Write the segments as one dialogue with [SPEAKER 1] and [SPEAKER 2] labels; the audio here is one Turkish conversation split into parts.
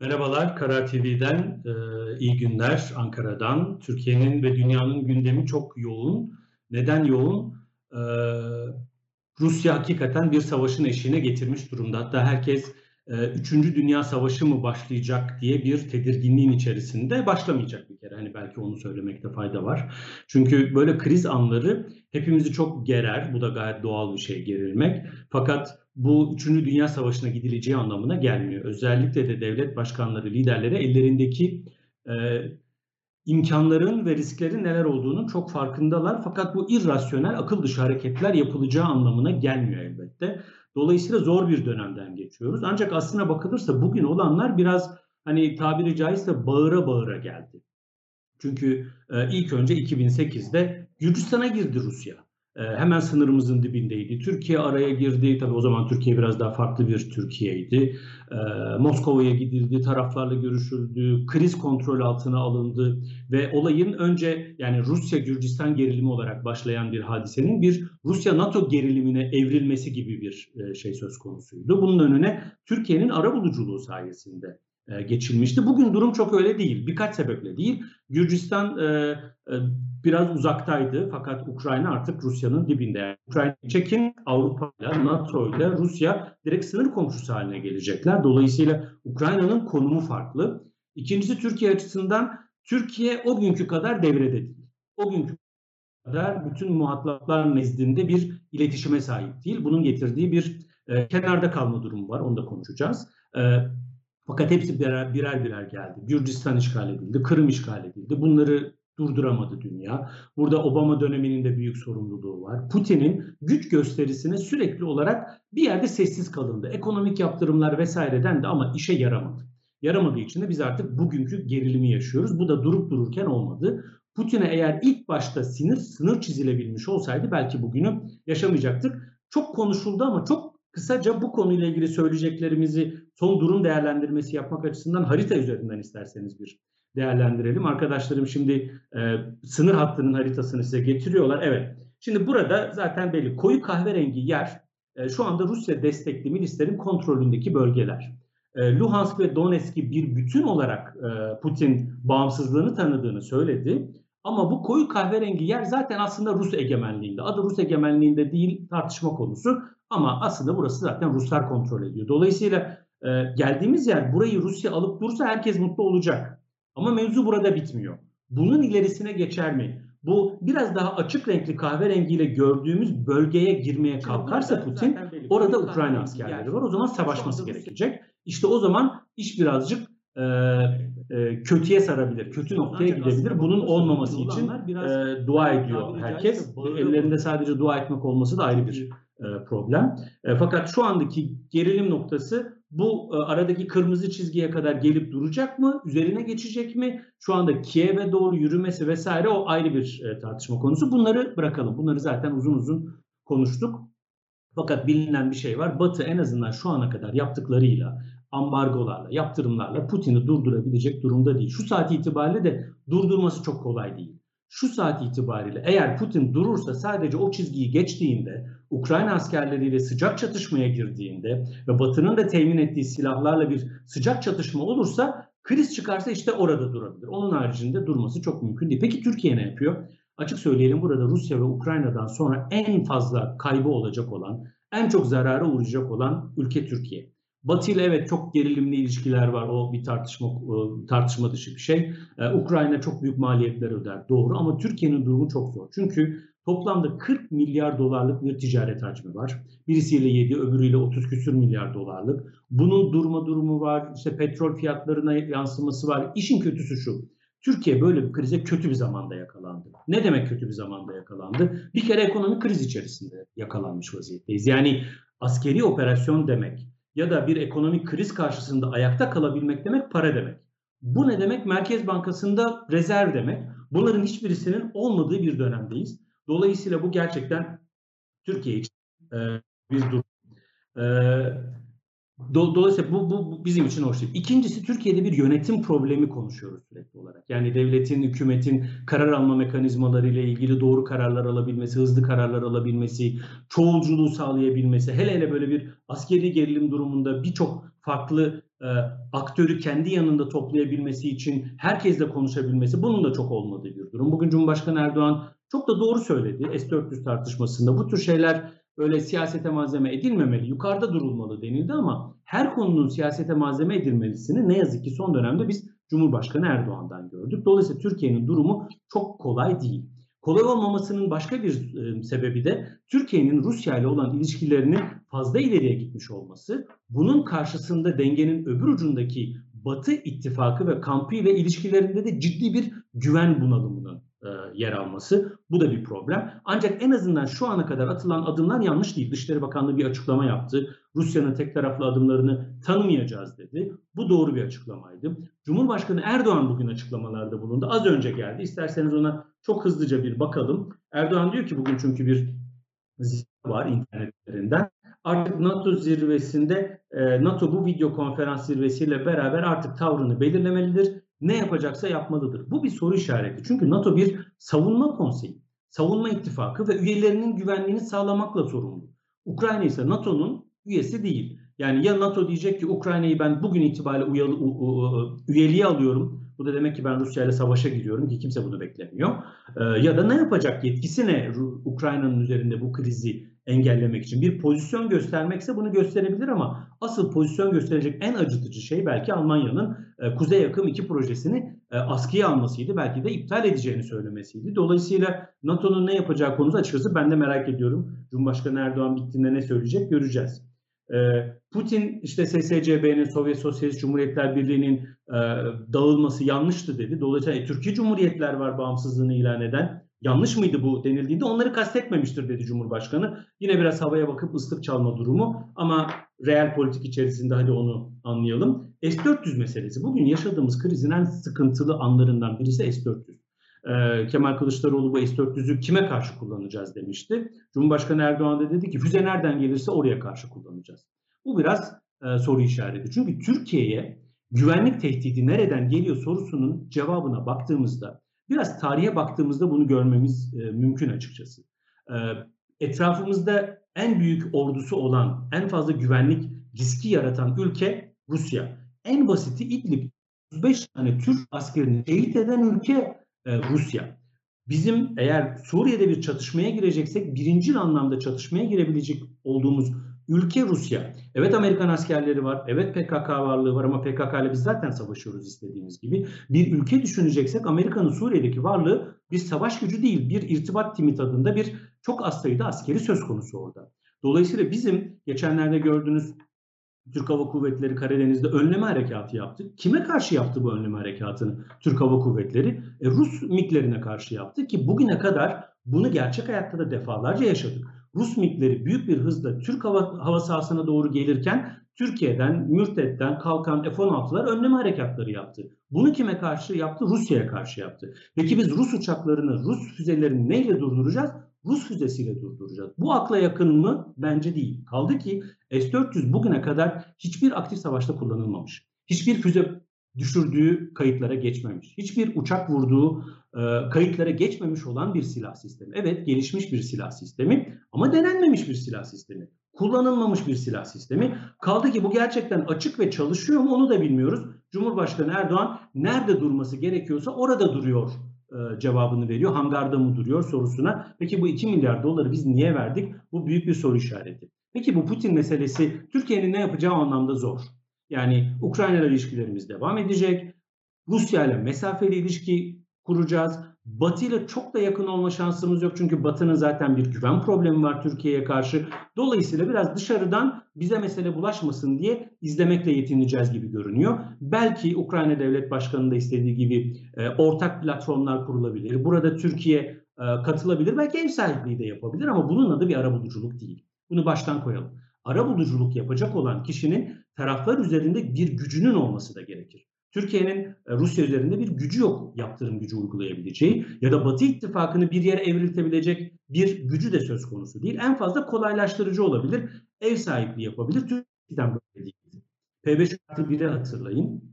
[SPEAKER 1] Merhabalar, Kara TV'den e, iyi günler Ankara'dan. Türkiye'nin ve dünyanın gündemi çok yoğun. Neden yoğun? E, Rusya hakikaten bir savaşın eşiğine getirmiş durumda. Hatta herkes e, Üçüncü Dünya Savaşı mı başlayacak diye bir tedirginliğin içerisinde başlamayacak bir kere. Hani belki onu söylemekte fayda var. Çünkü böyle kriz anları hepimizi çok gerer. Bu da gayet doğal bir şey gerilmek. Fakat bu Üçüncü Dünya Savaşı'na gidileceği anlamına gelmiyor. Özellikle de devlet başkanları, liderleri ellerindeki e, imkanların ve risklerin neler olduğunu çok farkındalar. Fakat bu irrasyonel, akıl dışı hareketler yapılacağı anlamına gelmiyor elbette. Dolayısıyla zor bir dönemden geçiyoruz. Ancak aslına bakılırsa bugün olanlar biraz hani tabiri caizse bağıra bağıra geldi. Çünkü e, ilk önce 2008'de Gürcistan'a girdi Rusya. Ee, hemen sınırımızın dibindeydi. Türkiye araya girdi. Tabii o zaman Türkiye biraz daha farklı bir Türkiye'ydi. Ee, Moskova'ya gidildi, taraflarla görüşüldü, kriz kontrol altına alındı ve olayın önce yani Rusya-Gürcistan gerilimi olarak başlayan bir hadisenin bir Rusya-NATO gerilimine evrilmesi gibi bir e, şey söz konusuydu. Bunun önüne Türkiye'nin arabuluculuğu sayesinde e, geçilmişti. Bugün durum çok öyle değil. Birkaç sebeple değil. Gürcistan e, biraz uzaktaydı fakat Ukrayna artık Rusya'nın dibinde. Yani Ukrayna, Çekin Avrupa ile NATO ile Rusya direkt sınır komşusu haline gelecekler. Dolayısıyla Ukrayna'nın konumu farklı. İkincisi Türkiye açısından Türkiye o günkü kadar devrede değil. O günkü kadar bütün muhataplar nezdinde bir iletişime sahip değil. Bunun getirdiği bir e, kenarda kalma durumu var. Onu da konuşacağız. E, fakat hepsi birer birer, birer geldi. Gürcistan işgal edildi, Kırım işgal edildi. Bunları durduramadı dünya. Burada Obama döneminin de büyük sorumluluğu var. Putin'in güç gösterisine sürekli olarak bir yerde sessiz kalındı. Ekonomik yaptırımlar vesaireden de ama işe yaramadı. Yaramadığı için de biz artık bugünkü gerilimi yaşıyoruz. Bu da durup dururken olmadı. Putin'e eğer ilk başta sinir sınır çizilebilmiş olsaydı belki bugünü yaşamayacaktık. Çok konuşuldu ama çok kısaca bu konuyla ilgili söyleyeceklerimizi son durum değerlendirmesi yapmak açısından harita üzerinden isterseniz bir değerlendirelim. Arkadaşlarım şimdi e, sınır hattının haritasını size getiriyorlar. Evet. Şimdi burada zaten belli. Koyu kahverengi yer e, şu anda Rusya destekli milislerin kontrolündeki bölgeler. E, Luhansk ve Donetsk'i bir bütün olarak e, Putin bağımsızlığını tanıdığını söyledi. Ama bu koyu kahverengi yer zaten aslında Rus egemenliğinde. Adı Rus egemenliğinde değil tartışma konusu. Ama aslında burası zaten Ruslar kontrol ediyor. Dolayısıyla e, geldiğimiz yer burayı Rusya alıp dursa herkes mutlu olacak. Ama mevzu burada bitmiyor. Bunun ilerisine geçer mi? Bu biraz daha açık renkli kahverengiyle gördüğümüz bölgeye girmeye kalkarsa Putin orada Ukrayna askerleri var. O zaman savaşması gerekecek. İşte o zaman iş birazcık e, e, kötüye sarabilir, kötü noktaya gidebilir. Bunun olmaması için e, dua ediyor herkes. Ellerinde sadece dua etmek olması da ayrı bir e, problem. E, fakat şu andaki gerilim noktası bu e, aradaki kırmızı çizgiye kadar gelip duracak mı? Üzerine geçecek mi? Şu anda Kiev'e doğru yürümesi vesaire o ayrı bir e, tartışma konusu. Bunları bırakalım. Bunları zaten uzun uzun konuştuk. Fakat bilinen bir şey var. Batı en azından şu ana kadar yaptıklarıyla, ambargolarla, yaptırımlarla Putin'i durdurabilecek durumda değil. Şu saat itibariyle de durdurması çok kolay değil şu saat itibariyle eğer Putin durursa sadece o çizgiyi geçtiğinde, Ukrayna askerleriyle sıcak çatışmaya girdiğinde ve Batı'nın da temin ettiği silahlarla bir sıcak çatışma olursa kriz çıkarsa işte orada durabilir. Onun haricinde durması çok mümkün değil. Peki Türkiye ne yapıyor? Açık söyleyelim burada Rusya ve Ukrayna'dan sonra en fazla kaybı olacak olan, en çok zarara uğrayacak olan ülke Türkiye. Batı ile evet çok gerilimli ilişkiler var. O bir tartışma e, tartışma dışı bir şey. Ee, Ukrayna çok büyük maliyetler öder. Doğru ama Türkiye'nin durumu çok zor. Çünkü toplamda 40 milyar dolarlık bir ticaret hacmi var. Birisiyle 7, öbürüyle 30 küsür milyar dolarlık. Bunun durma durumu var. İşte petrol fiyatlarına yansıması var. İşin kötüsü şu. Türkiye böyle bir krize kötü bir zamanda yakalandı. Ne demek kötü bir zamanda yakalandı? Bir kere ekonomik kriz içerisinde yakalanmış vaziyetteyiz. Yani askeri operasyon demek ya da bir ekonomik kriz karşısında ayakta kalabilmek demek para demek. Bu ne demek? Merkez Bankası'nda rezerv demek. Bunların hiçbirisinin olmadığı bir dönemdeyiz. Dolayısıyla bu gerçekten Türkiye için e, bir durum. E, Dolayısıyla bu, bu, bu bizim için hoş değil. İkincisi Türkiye'de bir yönetim problemi konuşuyoruz sürekli. Yani devletin, hükümetin karar alma mekanizmaları ile ilgili doğru kararlar alabilmesi, hızlı kararlar alabilmesi, çoğulculuğu sağlayabilmesi, hele hele böyle bir askeri gerilim durumunda birçok farklı e, aktörü kendi yanında toplayabilmesi için herkesle konuşabilmesi bunun da çok olmadığı bir durum. Bugün Cumhurbaşkanı Erdoğan çok da doğru söyledi S-400 tartışmasında. Bu tür şeyler böyle siyasete malzeme edilmemeli, yukarıda durulmalı denildi ama her konunun siyasete malzeme edilmelisini ne yazık ki son dönemde biz Cumhurbaşkanı Erdoğan'dan gördük. Dolayısıyla Türkiye'nin durumu çok kolay değil. Kolay olmamasının başka bir e, sebebi de Türkiye'nin Rusya ile olan ilişkilerinin fazla ileriye gitmiş olması. Bunun karşısında dengenin öbür ucundaki Batı ittifakı ve kampı ile ilişkilerinde de ciddi bir güven bunalımının e, yer alması. Bu da bir problem. Ancak en azından şu ana kadar atılan adımlar yanlış değil. Dışişleri Bakanlığı bir açıklama yaptı. Rusya'nın tek taraflı adımlarını tanımayacağız dedi. Bu doğru bir açıklamaydı. Cumhurbaşkanı Erdoğan bugün açıklamalarda bulundu. Az önce geldi. İsterseniz ona çok hızlıca bir bakalım. Erdoğan diyor ki bugün çünkü bir var internetlerinden. Artık NATO zirvesinde e, NATO bu video konferans zirvesiyle beraber artık tavrını belirlemelidir ne yapacaksa yapmalıdır. Bu bir soru işareti. Çünkü NATO bir savunma konseyi, savunma ittifakı ve üyelerinin güvenliğini sağlamakla sorumlu. Ukrayna ise NATO'nun üyesi değil. Yani ya NATO diyecek ki Ukrayna'yı ben bugün itibariyle uyalı, üyeliğe alıyorum. Bu da demek ki ben Rusya ile savaşa giriyorum ki kimse bunu beklemiyor. Ee, ya da ne yapacak? Yetkisi ne Ukrayna'nın üzerinde bu krizi engellemek için. Bir pozisyon göstermekse bunu gösterebilir ama asıl pozisyon gösterecek en acıtıcı şey belki Almanya'nın e, Kuzey Yakım 2 projesini e, askıya almasıydı. Belki de iptal edeceğini söylemesiydi. Dolayısıyla NATO'nun ne yapacağı konusu açıkçası ben de merak ediyorum. Cumhurbaşkanı Erdoğan bittiğinde ne söyleyecek göreceğiz. E, Putin işte SSCB'nin Sovyet Sosyalist Cumhuriyetler Birliği'nin e, dağılması yanlıştı dedi. Dolayısıyla Türkiye Cumhuriyetler var bağımsızlığını ilan eden. Yanlış mıydı bu denildiğinde onları kastetmemiştir dedi Cumhurbaşkanı. Yine biraz havaya bakıp ıslık çalma durumu ama reel politik içerisinde hadi onu anlayalım. S-400 meselesi bugün yaşadığımız krizin en sıkıntılı anlarından birisi S-400. Ee, Kemal Kılıçdaroğlu bu S-400'ü kime karşı kullanacağız demişti. Cumhurbaşkanı Erdoğan da dedi ki füze nereden gelirse oraya karşı kullanacağız. Bu biraz e, soru işareti. Çünkü Türkiye'ye güvenlik tehdidi nereden geliyor sorusunun cevabına baktığımızda Biraz tarihe baktığımızda bunu görmemiz e, mümkün açıkçası. E, etrafımızda en büyük ordusu olan, en fazla güvenlik riski yaratan ülke Rusya. En basiti İdlib. 35 tane Türk askerini şehit eden ülke e, Rusya. Bizim eğer Suriye'de bir çatışmaya gireceksek birinci anlamda çatışmaya girebilecek olduğumuz Ülke Rusya. Evet Amerikan askerleri var. Evet PKK varlığı var ama PKK ile biz zaten savaşıyoruz istediğimiz gibi. Bir ülke düşüneceksek Amerika'nın Suriye'deki varlığı bir savaş gücü değil. Bir irtibat timi tadında bir çok az sayıda askeri söz konusu orada. Dolayısıyla bizim geçenlerde gördüğünüz Türk Hava Kuvvetleri Karadeniz'de önleme harekatı yaptı. Kime karşı yaptı bu önleme harekatını Türk Hava Kuvvetleri? E, Rus MİG'lerine karşı yaptı ki bugüne kadar bunu gerçek hayatta da defalarca yaşadık. Rus MİG'leri büyük bir hızla Türk hava, hava sahasına doğru gelirken Türkiye'den, Mürtet'ten kalkan F-16'lar önleme harekatları yaptı. Bunu kime karşı yaptı? Rusya'ya karşı yaptı. Peki biz Rus uçaklarını, Rus füzelerini neyle durduracağız? Rus füzesiyle durduracağız. Bu akla yakın mı? Bence değil. Kaldı ki S-400 bugüne kadar hiçbir aktif savaşta kullanılmamış. Hiçbir füze düşürdüğü kayıtlara geçmemiş. Hiçbir uçak vurduğu kayıtlara geçmemiş olan bir silah sistemi. Evet gelişmiş bir silah sistemi ama denenmemiş bir silah sistemi. Kullanılmamış bir silah sistemi. Kaldı ki bu gerçekten açık ve çalışıyor mu onu da bilmiyoruz. Cumhurbaşkanı Erdoğan nerede durması gerekiyorsa orada duruyor e, cevabını veriyor. Hangarda mı duruyor sorusuna. Peki bu 2 milyar doları biz niye verdik? Bu büyük bir soru işareti. Peki bu Putin meselesi Türkiye'nin ne yapacağı anlamda zor. Yani Ukrayna ile ilişkilerimiz devam edecek. Rusya ile mesafeli ilişki kuracağız. Batı ile çok da yakın olma şansımız yok. Çünkü Batı'nın zaten bir güven problemi var Türkiye'ye karşı. Dolayısıyla biraz dışarıdan bize mesele bulaşmasın diye izlemekle yetineceğiz gibi görünüyor. Belki Ukrayna Devlet Başkanı da istediği gibi e, ortak platformlar kurulabilir. Burada Türkiye e, katılabilir. Belki ev sahipliği de yapabilir ama bunun adı bir arabuluculuk değil. Bunu baştan koyalım. Arabuluculuk yapacak olan kişinin taraflar üzerinde bir gücünün olması da gerekir. Türkiye'nin e, Rusya üzerinde bir gücü yok yaptırım gücü uygulayabileceği ya da Batı ittifakını bir yere evriltebilecek bir gücü de söz konusu değil. En fazla kolaylaştırıcı olabilir, ev sahipliği yapabilir. Türkiye'den böyle değil. P5 artı 1'i hatırlayın.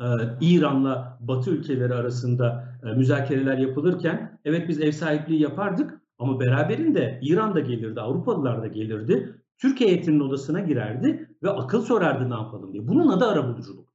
[SPEAKER 1] Ee, İran'la Batı ülkeleri arasında e, müzakereler yapılırken evet biz ev sahipliği yapardık ama beraberinde İran da gelirdi, Avrupalılar da gelirdi. Türkiye heyetinin odasına girerdi ve akıl sorardı ne yapalım diye. Bunun adı arabuluculuktu.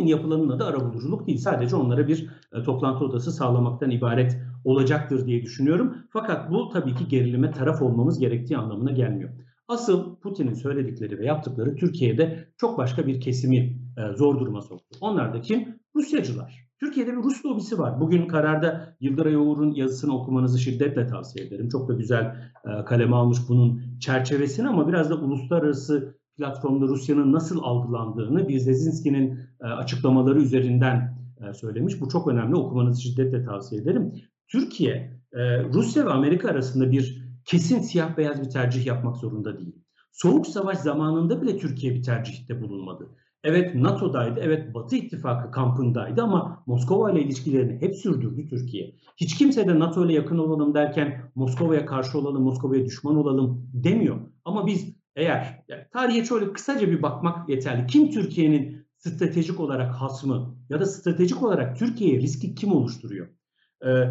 [SPEAKER 1] Bugün yapılanın adı arabuluculuk değil. Sadece onlara bir e, toplantı odası sağlamaktan ibaret olacaktır diye düşünüyorum. Fakat bu tabii ki gerilime taraf olmamız gerektiği anlamına gelmiyor. Asıl Putin'in söyledikleri ve yaptıkları Türkiye'de çok başka bir kesimi e, zor duruma soktu. Onlar da kim? Rusyacılar. Türkiye'de bir Rus lobisi var. Bugün kararda Yıldıray Oğur'un yazısını okumanızı şiddetle tavsiye ederim. Çok da güzel e, kaleme almış bunun çerçevesini ama biraz da uluslararası platformda Rusya'nın nasıl algılandığını bir Zezinski'nin e, açıklamaları üzerinden e, söylemiş. Bu çok önemli. Okumanızı şiddetle tavsiye ederim. Türkiye, e, Rusya ve Amerika arasında bir kesin siyah beyaz bir tercih yapmak zorunda değil. Soğuk savaş zamanında bile Türkiye bir tercihte bulunmadı. Evet NATO'daydı, evet Batı İttifakı kampındaydı ama Moskova ile ilişkilerini hep sürdürdü Türkiye. Hiç kimse de NATO ile yakın olalım derken Moskova'ya karşı olalım, Moskova'ya düşman olalım demiyor. Ama biz eğer yani tarihe şöyle kısaca bir bakmak yeterli. Kim Türkiye'nin stratejik olarak hasmı ya da stratejik olarak Türkiye'ye riski kim oluşturuyor? Ee,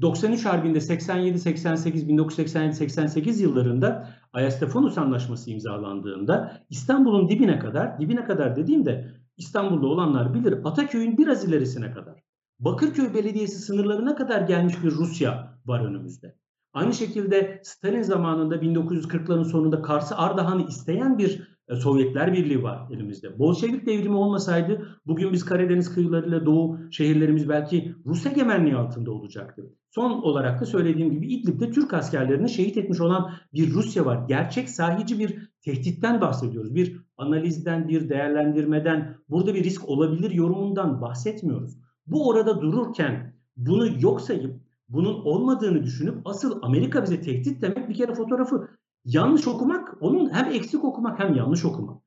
[SPEAKER 1] 93 Harbi'nde 87, 88, 1987, 88 yıllarında Ayastefanus Anlaşması imzalandığında İstanbul'un dibine kadar, dibine kadar dediğimde İstanbul'da olanlar bilir Ataköy'ün biraz ilerisine kadar. Bakırköy Belediyesi sınırlarına kadar gelmiş bir Rusya var önümüzde. Aynı şekilde Stalin zamanında 1940'ların sonunda Kars'ı Ardahan'ı isteyen bir e, Sovyetler Birliği var elimizde. Bolşevik devrimi olmasaydı bugün biz Karadeniz kıyılarıyla Doğu şehirlerimiz belki Rus egemenliği altında olacaktı. Son olarak da söylediğim gibi İdlib'de Türk askerlerini şehit etmiş olan bir Rusya var. Gerçek sahici bir tehditten bahsediyoruz. Bir analizden, bir değerlendirmeden, burada bir risk olabilir yorumundan bahsetmiyoruz. Bu orada dururken bunu yok sayıp bunun olmadığını düşünüp asıl Amerika bize tehdit demek bir kere fotoğrafı yanlış okumak, onun hem eksik okumak hem yanlış okumak.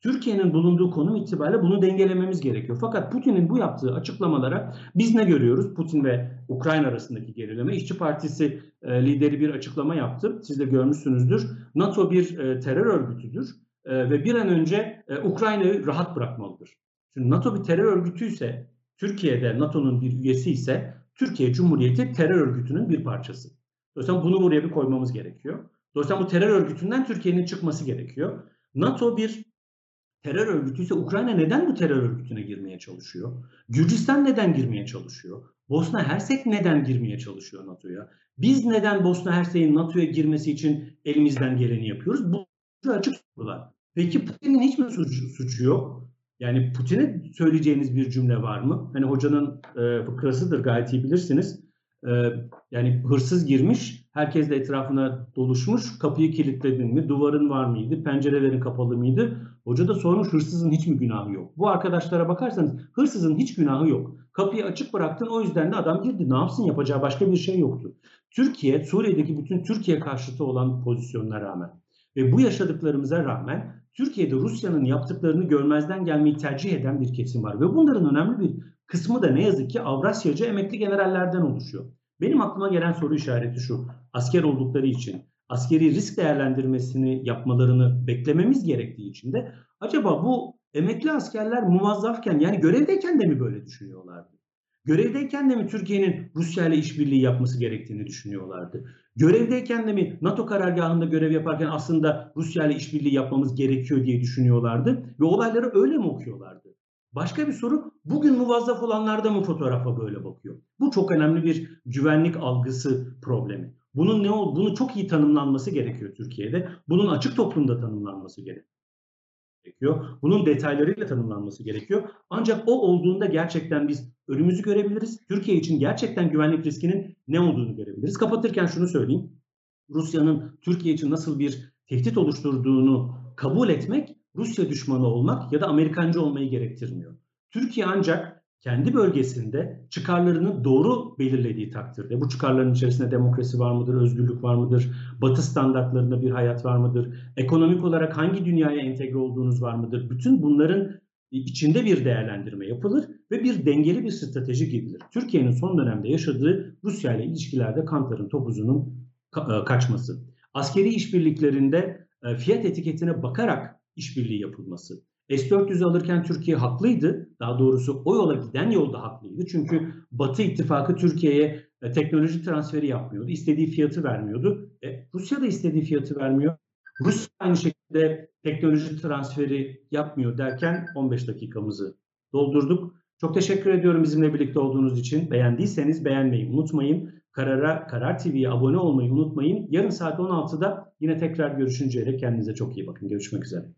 [SPEAKER 1] Türkiye'nin bulunduğu konum itibariyle bunu dengelememiz gerekiyor. Fakat Putin'in bu yaptığı açıklamalara biz ne görüyoruz? Putin ve Ukrayna arasındaki gerileme. İşçi Partisi e, lideri bir açıklama yaptı. Siz de görmüşsünüzdür. NATO bir e, terör örgütüdür e, ve bir an önce e, Ukrayna'yı rahat bırakmalıdır. Şimdi NATO bir terör örgütüyse, Türkiye'de NATO'nun bir üyesi ise Türkiye Cumhuriyeti terör örgütünün bir parçası. Dolayısıyla bunu buraya bir koymamız gerekiyor. Dolayısıyla bu terör örgütünden Türkiye'nin çıkması gerekiyor. NATO bir terör örgütü ise Ukrayna neden bu terör örgütüne girmeye çalışıyor? Gürcistan neden girmeye çalışıyor? Bosna Hersek neden girmeye çalışıyor NATO'ya? Biz neden Bosna Hersek'in NATO'ya girmesi için elimizden geleni yapıyoruz? Bu açık sorular. Peki Putin'in hiç mi suçu, suçu yok? Yani Putin'e söyleyeceğiniz bir cümle var mı? Hani hocanın e, fıkrasıdır gayet iyi bilirsiniz. E, yani hırsız girmiş, herkes de etrafına doluşmuş. Kapıyı kilitledin mi? Duvarın var mıydı? Pencerelerin kapalı mıydı? Hoca da sormuş hırsızın hiç mi günahı yok? Bu arkadaşlara bakarsanız hırsızın hiç günahı yok. Kapıyı açık bıraktın o yüzden de adam girdi. Ne yapsın yapacağı başka bir şey yoktu. Türkiye, Suriye'deki bütün Türkiye karşıtı olan pozisyonlara rağmen ve bu yaşadıklarımıza rağmen Türkiye'de Rusya'nın yaptıklarını görmezden gelmeyi tercih eden bir kesim var. Ve bunların önemli bir kısmı da ne yazık ki Avrasyacı emekli generallerden oluşuyor. Benim aklıma gelen soru işareti şu. Asker oldukları için askeri risk değerlendirmesini yapmalarını beklememiz gerektiği için de acaba bu emekli askerler muvazzafken yani görevdeyken de mi böyle düşünüyorlardı? Görevdeyken de mi Türkiye'nin Rusya ile işbirliği yapması gerektiğini düşünüyorlardı? Görevdeyken de mi NATO karargahında görev yaparken aslında Rusya ile işbirliği yapmamız gerekiyor diye düşünüyorlardı ve olayları öyle mi okuyorlardı? Başka bir soru bugün muvazzaf olanlar da mı fotoğrafa böyle bakıyor? Bu çok önemli bir güvenlik algısı problemi. Bunun ne ol, bunu çok iyi tanımlanması gerekiyor Türkiye'de. Bunun açık toplumda tanımlanması gerekiyor. Bunun detaylarıyla tanımlanması gerekiyor. Ancak o olduğunda gerçekten biz önümüzü görebiliriz. Türkiye için gerçekten güvenlik riskinin ne olduğunu görebiliriz. Kapatırken şunu söyleyeyim. Rusya'nın Türkiye için nasıl bir tehdit oluşturduğunu kabul etmek Rusya düşmanı olmak ya da Amerikancı olmayı gerektirmiyor. Türkiye ancak kendi bölgesinde çıkarlarını doğru belirlediği takdirde, bu çıkarların içerisinde demokrasi var mıdır, özgürlük var mıdır, batı standartlarında bir hayat var mıdır, ekonomik olarak hangi dünyaya entegre olduğunuz var mıdır, bütün bunların içinde bir değerlendirme yapılır ve bir dengeli bir strateji gidilir. Türkiye'nin son dönemde yaşadığı Rusya ile ilişkilerde kantarın topuzunun e, kaçması. Askeri işbirliklerinde e, fiyat etiketine bakarak işbirliği yapılması. S-400'ü alırken Türkiye haklıydı. Daha doğrusu o yola giden yolda haklıydı. Çünkü Batı ittifakı Türkiye'ye e, teknoloji transferi yapmıyordu. İstediği fiyatı vermiyordu. E, Rusya da istediği fiyatı vermiyor. Rusya aynı şekilde teknoloji transferi yapmıyor derken 15 dakikamızı doldurduk. Çok teşekkür ediyorum bizimle birlikte olduğunuz için. Beğendiyseniz beğenmeyi unutmayın. Karara, Karar TV'ye abone olmayı unutmayın. Yarın saat 16'da yine tekrar görüşünceye dek kendinize çok iyi bakın. Görüşmek üzere.